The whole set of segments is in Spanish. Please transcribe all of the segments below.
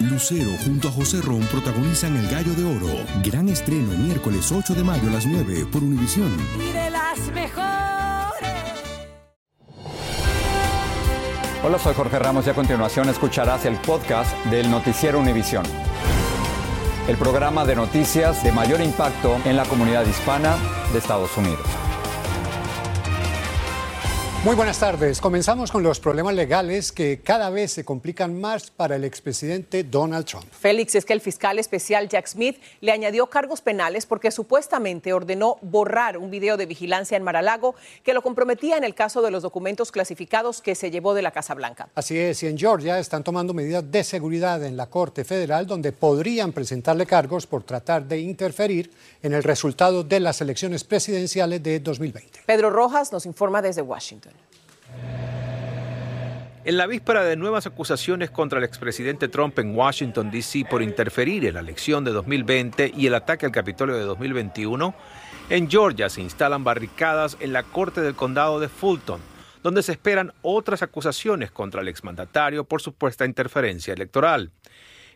Lucero junto a José Ron protagonizan El Gallo de Oro. Gran estreno miércoles 8 de mayo a las 9 por Univisión. Y de las mejores. Hola, soy Jorge Ramos y a continuación escucharás el podcast del Noticiero Univisión. El programa de noticias de mayor impacto en la comunidad hispana de Estados Unidos. Muy buenas tardes. Comenzamos con los problemas legales que cada vez se complican más para el expresidente Donald Trump. Félix, es que el fiscal especial Jack Smith le añadió cargos penales porque supuestamente ordenó borrar un video de vigilancia en Maralago que lo comprometía en el caso de los documentos clasificados que se llevó de la Casa Blanca. Así es, y en Georgia están tomando medidas de seguridad en la Corte Federal donde podrían presentarle cargos por tratar de interferir en el resultado de las elecciones presidenciales de 2020. Pedro Rojas nos informa desde Washington. En la víspera de nuevas acusaciones contra el expresidente Trump en Washington, D.C. por interferir en la elección de 2020 y el ataque al Capitolio de 2021, en Georgia se instalan barricadas en la Corte del Condado de Fulton, donde se esperan otras acusaciones contra el exmandatario por supuesta interferencia electoral.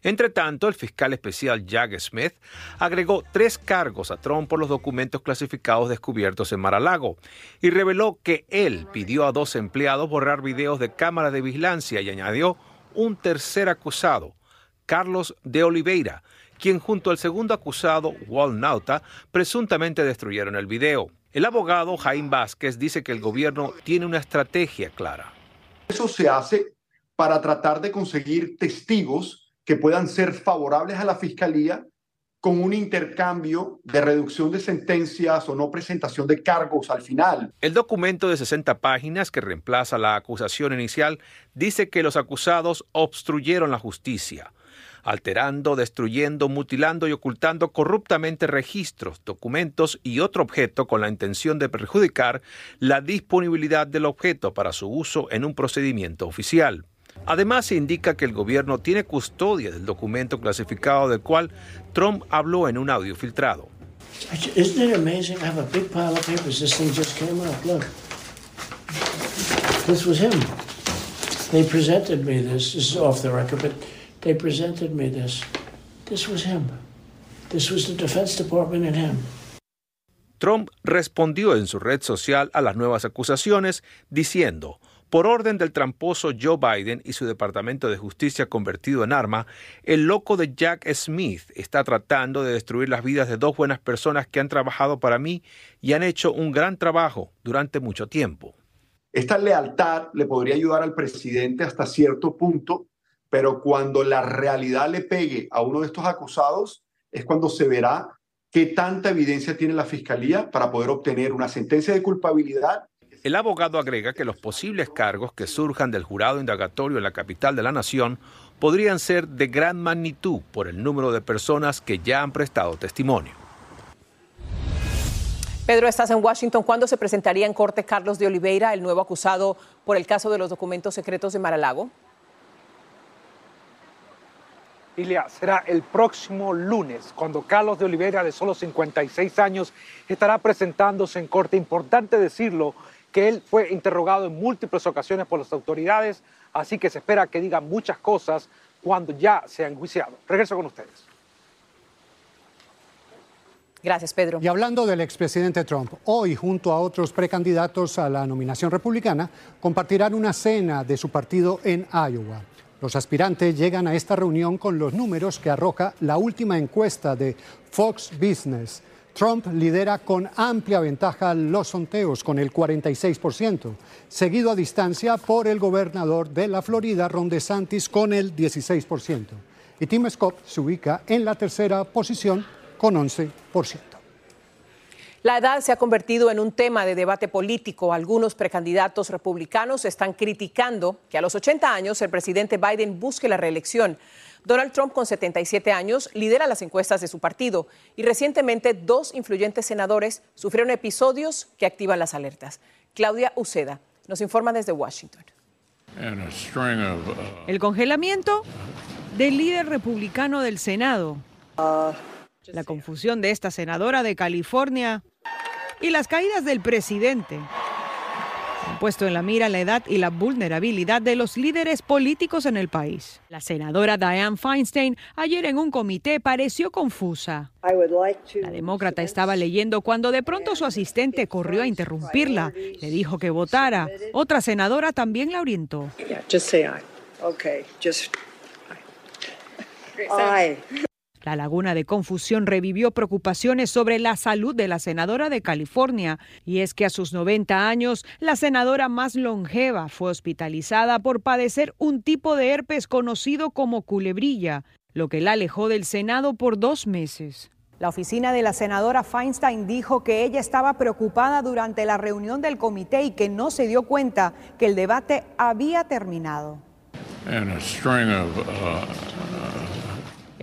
Entre tanto, el fiscal especial Jack Smith agregó tres cargos a Trump por los documentos clasificados descubiertos en Mar-a-Lago y reveló que él pidió a dos empleados borrar videos de cámaras de vigilancia y añadió un tercer acusado, Carlos de Oliveira, quien junto al segundo acusado, Walt Nauta, presuntamente destruyeron el video. El abogado Jaime Vázquez dice que el gobierno tiene una estrategia clara. Eso se hace para tratar de conseguir testigos que puedan ser favorables a la Fiscalía con un intercambio de reducción de sentencias o no presentación de cargos al final. El documento de 60 páginas que reemplaza la acusación inicial dice que los acusados obstruyeron la justicia, alterando, destruyendo, mutilando y ocultando corruptamente registros, documentos y otro objeto con la intención de perjudicar la disponibilidad del objeto para su uso en un procedimiento oficial. Además, se indica que el gobierno tiene custodia del documento clasificado del cual Trump habló en un audio filtrado. Isn't it amazing? I have a big pile of papers. This thing just came up. Look. This was him. They presented me this. This is off the record, but they presented me this. This was him. This was the Defense Department and him. Trump respondió en su red social a las nuevas acusaciones diciendo, por orden del tramposo Joe Biden y su Departamento de Justicia convertido en arma, el loco de Jack Smith está tratando de destruir las vidas de dos buenas personas que han trabajado para mí y han hecho un gran trabajo durante mucho tiempo. Esta lealtad le podría ayudar al presidente hasta cierto punto, pero cuando la realidad le pegue a uno de estos acusados es cuando se verá qué tanta evidencia tiene la fiscalía para poder obtener una sentencia de culpabilidad el abogado agrega que los posibles cargos que surjan del jurado indagatorio en la capital de la nación podrían ser de gran magnitud por el número de personas que ya han prestado testimonio. Pedro, estás en Washington. ¿Cuándo se presentaría en corte Carlos de Oliveira, el nuevo acusado por el caso de los documentos secretos de Maralago? Ilia, será el próximo lunes cuando Carlos de Oliveira, de solo 56 años, estará presentándose en corte. Importante decirlo, que él fue interrogado en múltiples ocasiones por las autoridades, así que se espera que diga muchas cosas cuando ya sea enjuiciado. Regreso con ustedes. Gracias, Pedro. Y hablando del expresidente Trump, hoy junto a otros precandidatos a la nominación republicana, compartirán una cena de su partido en Iowa. Los aspirantes llegan a esta reunión con los números que arroja la última encuesta de Fox Business. Trump lidera con amplia ventaja los sondeos con el 46%, seguido a distancia por el gobernador de la Florida, Ron DeSantis, con el 16%. Y Tim Scott se ubica en la tercera posición con 11%. La edad se ha convertido en un tema de debate político. Algunos precandidatos republicanos están criticando que a los 80 años el presidente Biden busque la reelección. Donald Trump, con 77 años, lidera las encuestas de su partido y recientemente dos influyentes senadores sufrieron episodios que activan las alertas. Claudia Uceda nos informa desde Washington. Uh, el congelamiento del líder republicano del Senado. La confusión de esta senadora de California y las caídas del presidente han puesto en la mira la edad y la vulnerabilidad de los líderes políticos en el país. La senadora Dianne Feinstein ayer en un comité pareció confusa. La demócrata estaba leyendo cuando de pronto su asistente corrió a interrumpirla. Le dijo que votara. Otra senadora también la orientó. La laguna de confusión revivió preocupaciones sobre la salud de la senadora de California, y es que a sus 90 años, la senadora más longeva fue hospitalizada por padecer un tipo de herpes conocido como culebrilla, lo que la alejó del Senado por dos meses. La oficina de la senadora Feinstein dijo que ella estaba preocupada durante la reunión del comité y que no se dio cuenta que el debate había terminado.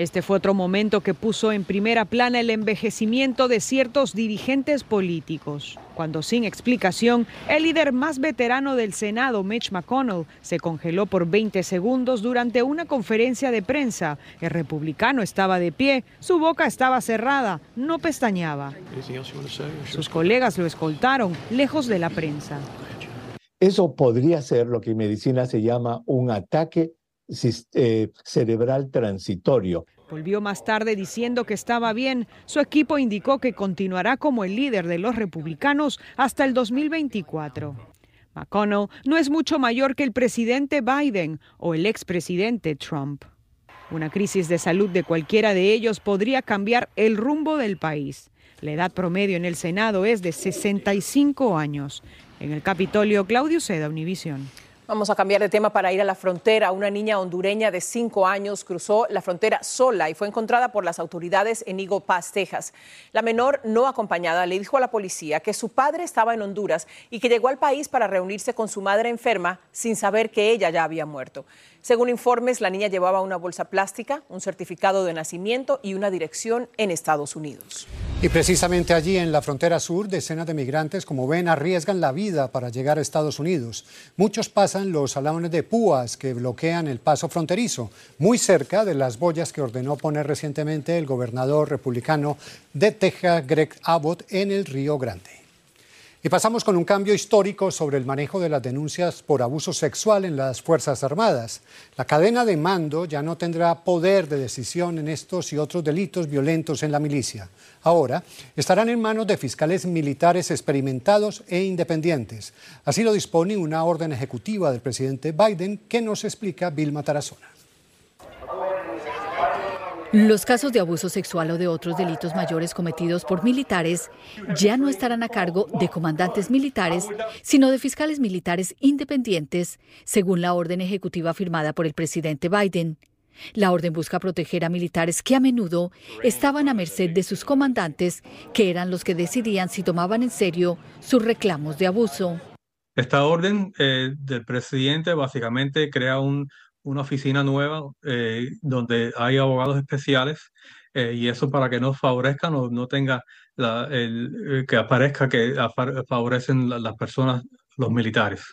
Este fue otro momento que puso en primera plana el envejecimiento de ciertos dirigentes políticos, cuando sin explicación el líder más veterano del Senado, Mitch McConnell, se congeló por 20 segundos durante una conferencia de prensa. El republicano estaba de pie, su boca estaba cerrada, no pestañaba. Sus colegas lo escoltaron, lejos de la prensa. Eso podría ser lo que en medicina se llama un ataque eh, cerebral transitorio. Volvió más tarde diciendo que estaba bien. Su equipo indicó que continuará como el líder de los republicanos hasta el 2024. McConnell no es mucho mayor que el presidente Biden o el expresidente Trump. Una crisis de salud de cualquiera de ellos podría cambiar el rumbo del país. La edad promedio en el Senado es de 65 años. En el Capitolio, Claudio Seda, Univisión. Vamos a cambiar de tema para ir a la frontera. Una niña hondureña de cinco años cruzó la frontera sola y fue encontrada por las autoridades en Eagle Pass, Texas. La menor, no acompañada, le dijo a la policía que su padre estaba en Honduras y que llegó al país para reunirse con su madre enferma sin saber que ella ya había muerto. Según informes, la niña llevaba una bolsa plástica, un certificado de nacimiento y una dirección en Estados Unidos. Y precisamente allí, en la frontera sur, decenas de migrantes, como ven, arriesgan la vida para llegar a Estados Unidos. Muchos pasan los salones de púas que bloquean el paso fronterizo, muy cerca de las boyas que ordenó poner recientemente el gobernador republicano de Texas, Greg Abbott, en el Río Grande. Y pasamos con un cambio histórico sobre el manejo de las denuncias por abuso sexual en las Fuerzas Armadas. La cadena de mando ya no tendrá poder de decisión en estos y otros delitos violentos en la milicia. Ahora estarán en manos de fiscales militares experimentados e independientes. Así lo dispone una orden ejecutiva del presidente Biden que nos explica Vilma Tarazona. Los casos de abuso sexual o de otros delitos mayores cometidos por militares ya no estarán a cargo de comandantes militares, sino de fiscales militares independientes, según la orden ejecutiva firmada por el presidente Biden. La orden busca proteger a militares que a menudo estaban a merced de sus comandantes, que eran los que decidían si tomaban en serio sus reclamos de abuso. Esta orden eh, del presidente básicamente crea un, una oficina nueva eh, donde hay abogados especiales eh, y eso para que nos favorezca, no, no tenga la, el, eh, que aparezca que favorecen las personas, los militares.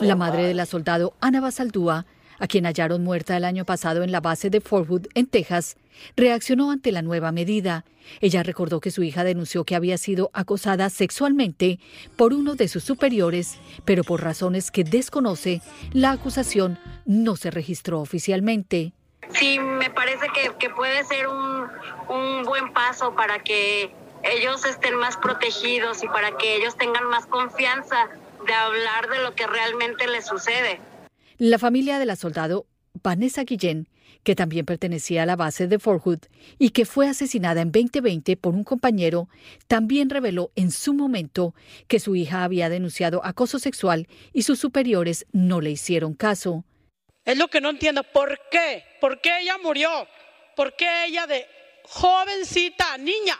La madre de la soldado Ana Basaldúa a quien hallaron muerta el año pasado en la base de Fort Hood, en Texas, reaccionó ante la nueva medida. Ella recordó que su hija denunció que había sido acosada sexualmente por uno de sus superiores, pero por razones que desconoce, la acusación no se registró oficialmente. Sí, me parece que, puede ser un, un buen paso para que ellos estén más protegidos y para que ellos tengan más confianza de hablar de lo que realmente les sucede. La familia de la soldado Vanessa Guillén, que también pertenecía a la base de Fort Hood y que fue asesinada en 2020 por un compañero, también reveló en su momento que su hija había denunciado acoso sexual y sus superiores no le hicieron caso. Es lo que no entiendo. ¿Por qué? ¿Por qué ella murió? ¿Por qué ella de jovencita, niña,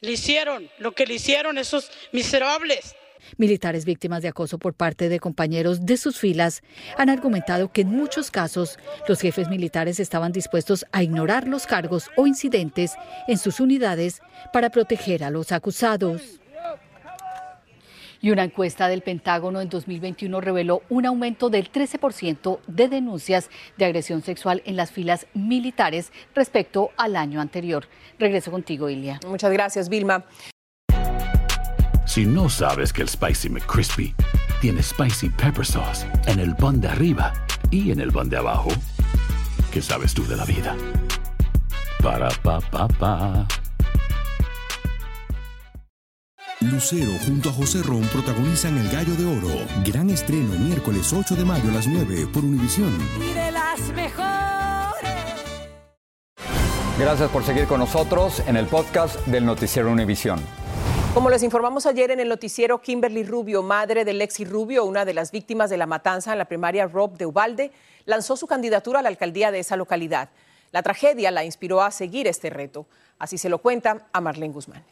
le hicieron lo que le hicieron esos miserables. Militares víctimas de acoso por parte de compañeros de sus filas han argumentado que en muchos casos los jefes militares estaban dispuestos a ignorar los cargos o incidentes en sus unidades para proteger a los acusados. Y una encuesta del Pentágono en 2021 reveló un aumento del 13% de denuncias de agresión sexual en las filas militares respecto al año anterior. Regreso contigo, Ilia. Muchas gracias, Vilma. Si no sabes que el Spicy McCrispy tiene Spicy Pepper Sauce en el pan de arriba y en el pan de abajo, ¿qué sabes tú de la vida? Para, pa, pa, pa. Lucero junto a José Ron protagonizan El Gallo de Oro. Gran estreno miércoles 8 de mayo a las 9 por Univisión. Y de las mejores. Gracias por seguir con nosotros en el podcast del Noticiero Univisión. Como les informamos ayer en el noticiero, Kimberly Rubio, madre de Lexi Rubio, una de las víctimas de la matanza en la primaria Rob de Ubalde, lanzó su candidatura a la alcaldía de esa localidad. La tragedia la inspiró a seguir este reto. Así se lo cuenta a Marlene Guzmán.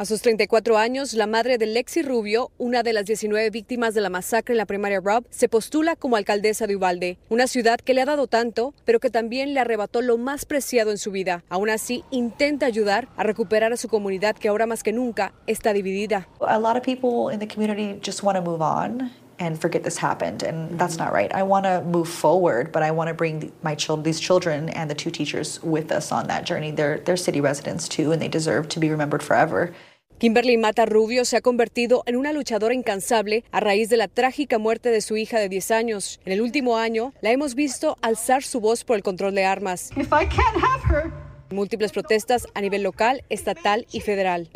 A sus 34 años, la madre de Lexi Rubio, una de las 19 víctimas de la masacre en la primaria Rob, se postula como alcaldesa de Ubalde, una ciudad que le ha dado tanto, pero que también le arrebató lo más preciado en su vida. Aún así, intenta ayudar a recuperar a su comunidad que ahora más que nunca está dividida. A lot of people in the community just want to move on and forget this happened and mm-hmm. that's not right i want to move forward but i want to bring my children these children and the two teachers with us on that journey they're, they're city residents too and they deserve to be remembered forever Kimberly Mata Rubio se ha convertido en una luchadora incansable a raíz de la trágica muerte de su hija de 10 años. En el último año, la hemos visto alzar su voz por el control de armas. if i can't have her Múltiples protestas a nivel local, estatal y federal.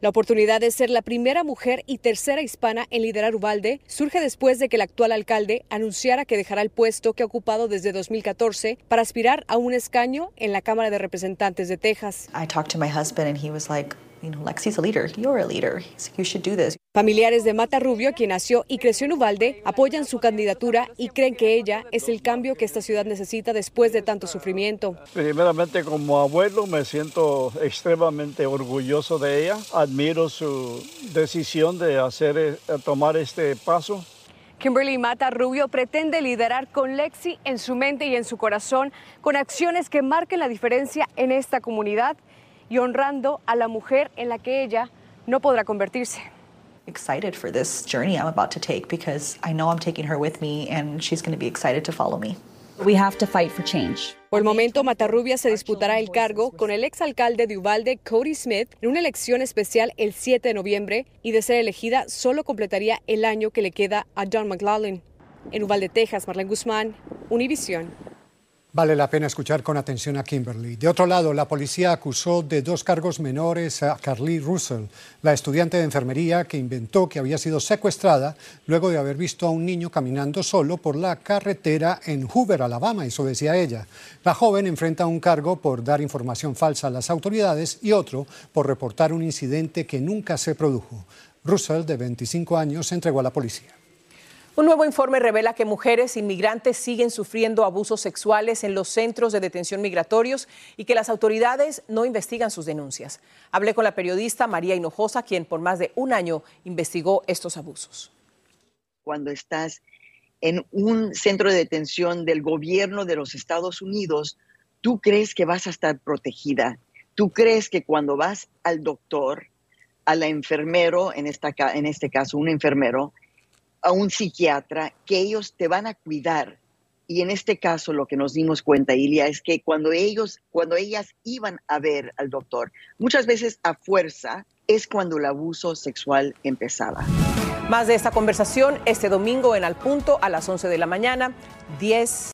La oportunidad de ser la primera mujer y tercera hispana en liderar Ubalde surge después de que el actual alcalde anunciara que dejará el puesto que ha ocupado desde 2014 para aspirar a un escaño en la Cámara de Representantes de Texas. i talked to my husband and he was like you know lexi's a leader you're a leader you should do this Familiares de Mata Rubio, quien nació y creció en Ubalde, apoyan su candidatura y creen que ella es el cambio que esta ciudad necesita después de tanto sufrimiento. Primeramente como abuelo me siento extremadamente orgulloso de ella. Admiro su decisión de hacer, eh, tomar este paso. Kimberly Mata Rubio pretende liderar con Lexi en su mente y en su corazón, con acciones que marquen la diferencia en esta comunidad y honrando a la mujer en la que ella no podrá convertirse. excited for this journey i'm about to take because i know i'm taking her with me and she's going to be excited to follow me We have to fight for change. Por el momento, Matarrubia se disputará el cargo con el exalcalde de Uvalde, Cody Smith, en una elección especial el 7 de noviembre y de ser elegida solo completaría el año que le queda a Don McLaughlin. En Uvalde, Texas, Marlene Guzmán, Univision. Vale la pena escuchar con atención a Kimberly. De otro lado, la policía acusó de dos cargos menores a Carly Russell, la estudiante de enfermería que inventó que había sido secuestrada luego de haber visto a un niño caminando solo por la carretera en Hoover, Alabama, eso decía ella. La joven enfrenta un cargo por dar información falsa a las autoridades y otro por reportar un incidente que nunca se produjo. Russell, de 25 años, se entregó a la policía. Un nuevo informe revela que mujeres inmigrantes siguen sufriendo abusos sexuales en los centros de detención migratorios y que las autoridades no investigan sus denuncias. Hablé con la periodista María Hinojosa, quien por más de un año investigó estos abusos. Cuando estás en un centro de detención del gobierno de los Estados Unidos, tú crees que vas a estar protegida. Tú crees que cuando vas al doctor, a la enfermero, en, este caso un enfermero, a un psiquiatra, que ellos te van a cuidar. Y en este caso lo que nos dimos cuenta, Ilia, es que cuando ellos, cuando ellas iban a ver al doctor, muchas veces a fuerza, es cuando el abuso sexual empezaba. Más de esta conversación este domingo en Al Punto a las 11 de la mañana, 10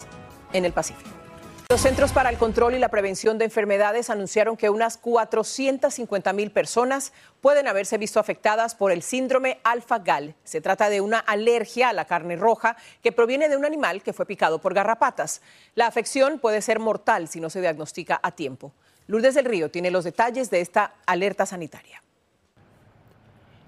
en el Pacífico. Los Centros para el Control y la Prevención de Enfermedades anunciaron que unas 450 mil personas pueden haberse visto afectadas por el síndrome alfa-gal. Se trata de una alergia a la carne roja que proviene de un animal que fue picado por garrapatas. La afección puede ser mortal si no se diagnostica a tiempo. Lourdes del Río tiene los detalles de esta alerta sanitaria.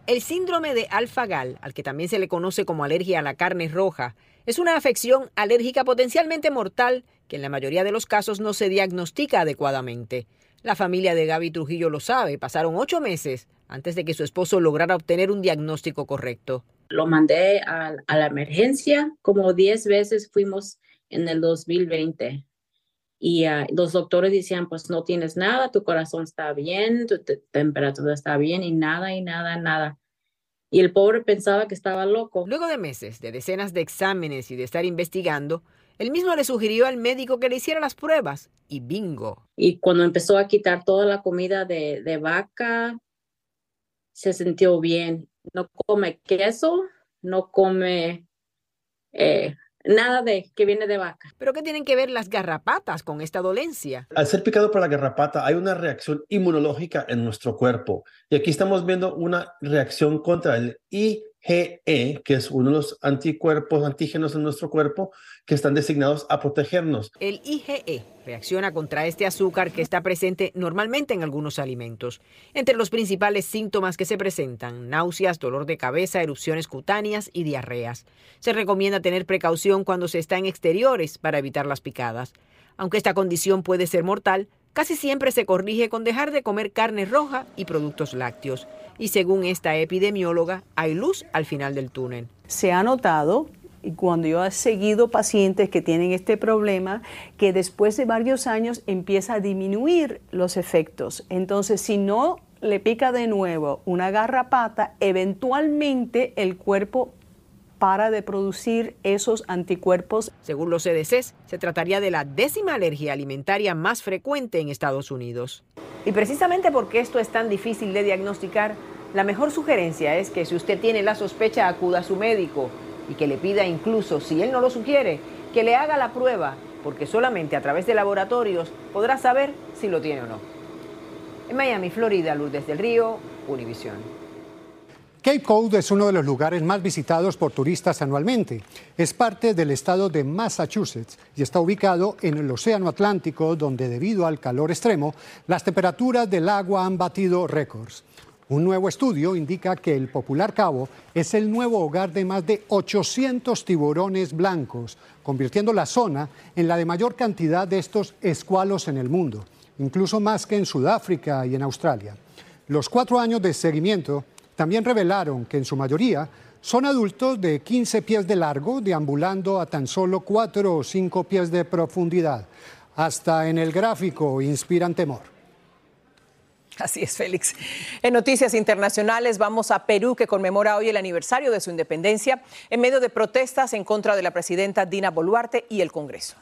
El síndrome de alfa-gal, al que también se le conoce como alergia a la carne roja, es una afección alérgica potencialmente mortal que en la mayoría de los casos no se diagnostica adecuadamente. La familia de Gaby Trujillo lo sabe, pasaron ocho meses antes de que su esposo lograra obtener un diagnóstico correcto. Lo mandé a, la emergencia, como diez veces fuimos en el 2020 y ah, los doctores decían, pues no tienes nada, tu corazón está bien, tu temperatura está bien y nada y nada, nada. Y el pobre pensaba que estaba loco. Luego de meses, de decenas de exámenes y de estar investigando, él mismo le sugirió al médico que le hiciera las pruebas y bingo. Y cuando empezó a quitar toda la comida de, de vaca, se sintió bien. No come queso, no come eh, nada de que viene de vaca. ¿Pero qué tienen que ver las garrapatas con esta dolencia? Al ser picado por la garrapata hay una reacción inmunológica en nuestro cuerpo. Y aquí estamos viendo una reacción contra el I GE, que es uno de los anticuerpos, antígenos en nuestro cuerpo, que están designados a protegernos. El IgE reacciona contra este azúcar que está presente normalmente en algunos alimentos. Entre los principales síntomas que se presentan, náuseas, dolor de cabeza, erupciones cutáneas y diarreas. Se recomienda tener precaución cuando se está en exteriores para evitar las picadas. Aunque esta condición puede ser mortal, casi siempre se corrige con dejar de comer carne roja y productos lácteos y según esta epidemióloga, hay luz al final del túnel. Se ha notado y cuando yo he seguido pacientes que tienen este problema, que después de varios años empieza a disminuir los efectos. Entonces, si no le pica de nuevo una garrapata, eventualmente el cuerpo para de producir esos anticuerpos. Según los CDCs, se trataría de la décima alergia alimentaria más frecuente en Estados Unidos. Y precisamente porque esto es tan difícil de diagnosticar, la mejor sugerencia es que si usted tiene la sospecha acuda a su médico y que le pida incluso, si él no lo sugiere, que le haga la prueba, porque solamente a través de laboratorios podrá saber si lo tiene o no. En Miami, Florida, Lourdes del Río, Univisión. Cape Cod es uno de los lugares más visitados por turistas anualmente. Es parte del estado de Massachusetts y está ubicado en el Océano Atlántico, donde debido al calor extremo, las temperaturas del agua han batido récords. Un nuevo estudio indica que el popular cabo es el nuevo hogar de más de 800 tiburones blancos, convirtiendo la zona en la de mayor cantidad de estos escualos en el mundo, incluso más que en Sudáfrica y en Australia. Los cuatro años de seguimiento también revelaron que en su mayoría son adultos de 15 pies de largo, deambulando a tan solo 4 o 5 pies de profundidad. Hasta en el gráfico inspiran temor. Así es, Félix. En noticias internacionales vamos a Perú, que conmemora hoy el aniversario de su independencia, en medio de protestas en contra de la presidenta Dina Boluarte y el Congreso.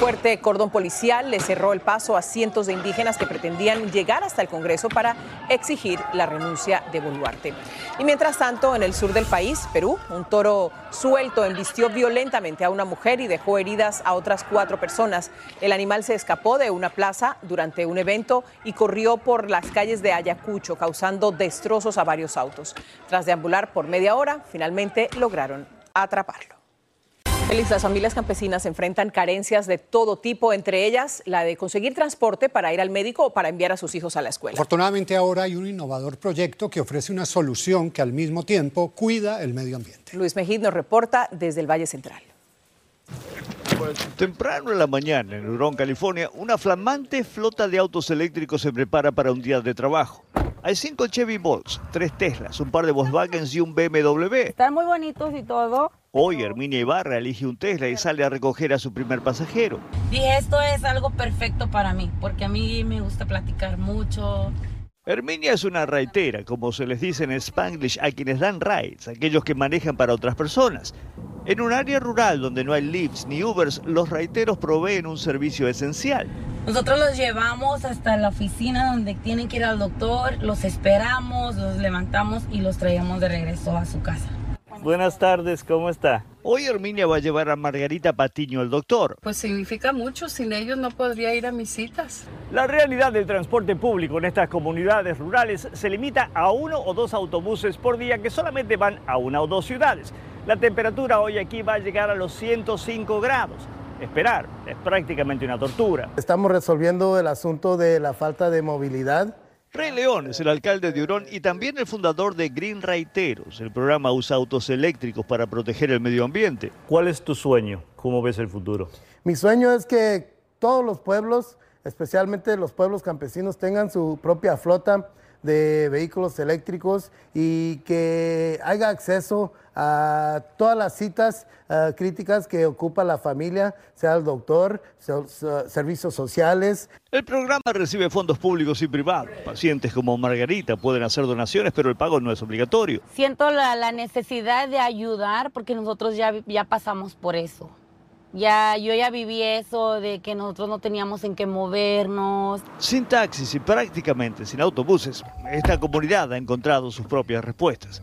Fuerte cordón policial le cerró el paso a cientos de indígenas que pretendían llegar hasta el Congreso para exigir la renuncia de Boluarte. Y mientras tanto, en el sur del país, Perú, un toro suelto embistió violentamente a una mujer y dejó heridas a otras cuatro personas. El animal se escapó de una plaza durante un evento y corrió por las calles de Ayacucho, causando destrozos a varios autos. Tras deambular por media hora, finalmente lograron atraparlo. Las familias campesinas enfrentan carencias de todo tipo, entre ellas la de conseguir transporte para ir al médico o para enviar a sus hijos a la escuela. Afortunadamente ahora hay un innovador proyecto que ofrece una solución que al mismo tiempo cuida el medio ambiente. Luis Mejid nos reporta desde el Valle Central. Temprano en la mañana, en Huron, California, una flamante flota de autos eléctricos se prepara para un día de trabajo. Hay cinco Chevy Bolts, tres Teslas, un par de Volkswagens y un BMW. Están muy bonitos y todo. Hoy Herminia Ibarra elige un Tesla y sale a recoger a su primer pasajero. Dije, esto es algo perfecto para mí, porque a mí me gusta platicar mucho. Herminia es una raitera, como se les dice en Spanglish a quienes dan rides, aquellos que manejan para otras personas. En un área rural donde no hay Lyfts ni Ubers, los raiteros proveen un servicio esencial. Nosotros los llevamos hasta la oficina donde tienen que ir al doctor, los esperamos, los levantamos y los traemos de regreso a su casa. Buenas tardes, ¿cómo está? Hoy Herminia va a llevar a Margarita Patiño al doctor. Pues significa mucho, sin ellos no podría ir a mis citas. La realidad del transporte público en estas comunidades rurales se limita a uno o dos autobuses por día que solamente van a una o dos ciudades. La temperatura hoy aquí va a llegar a los 105 grados. Esperar es prácticamente una tortura. Estamos resolviendo el asunto de la falta de movilidad Rey León es el alcalde de Orón y también el fundador de Green Raiteros. El programa usa autos eléctricos para proteger el medio ambiente. ¿Cuál es tu sueño? ¿Cómo ves el futuro? Mi sueño es que todos los pueblos, especialmente los pueblos campesinos, tengan su propia flota de vehículos eléctricos y que haya acceso a todas las citas uh, críticas que ocupa la familia, sea el doctor, sea, sea, servicios sociales. El programa recibe fondos públicos y privados. Pacientes como Margarita pueden hacer donaciones, pero el pago no es obligatorio. Siento la, la necesidad de ayudar porque nosotros ya, ya pasamos por eso. Ya, yo ya viví eso de que nosotros no teníamos en qué movernos. Sin taxis y prácticamente sin autobuses, esta comunidad ha encontrado sus propias respuestas.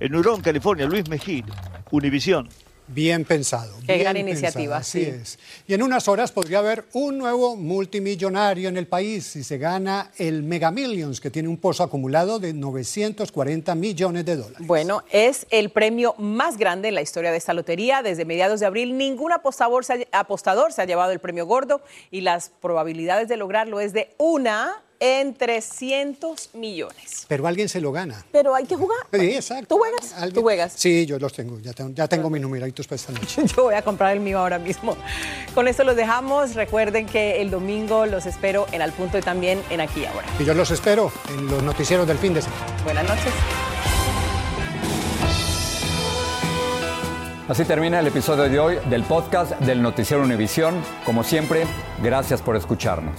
En Hurón, California, Luis Mejía, Univisión. Bien pensado. Qué bien gran iniciativa, Así sí. es. Y en unas horas podría haber un nuevo multimillonario en el país si se gana el Mega Millions, que tiene un pozo acumulado de 940 millones de dólares. Bueno, es el premio más grande en la historia de esta lotería. Desde mediados de abril, ningún apostador se ha, apostador se ha llevado el premio gordo y las probabilidades de lograrlo es de una en 300 millones. Pero alguien se lo gana. Pero hay que jugar. Sí, exacto. ¿Tú juegas? ¿Alguien? ¿Tú juegas? Sí, yo los tengo. Ya tengo, ya tengo mis numeritos para esta noche. Yo voy a comprar el mío ahora mismo. Con esto los dejamos. Recuerden que el domingo los espero en Al Punto y también en Aquí y Ahora. Y yo los espero en los noticieros del fin de semana. Buenas noches. Así termina el episodio de hoy del podcast del Noticiero Univisión. Como siempre, gracias por escucharnos.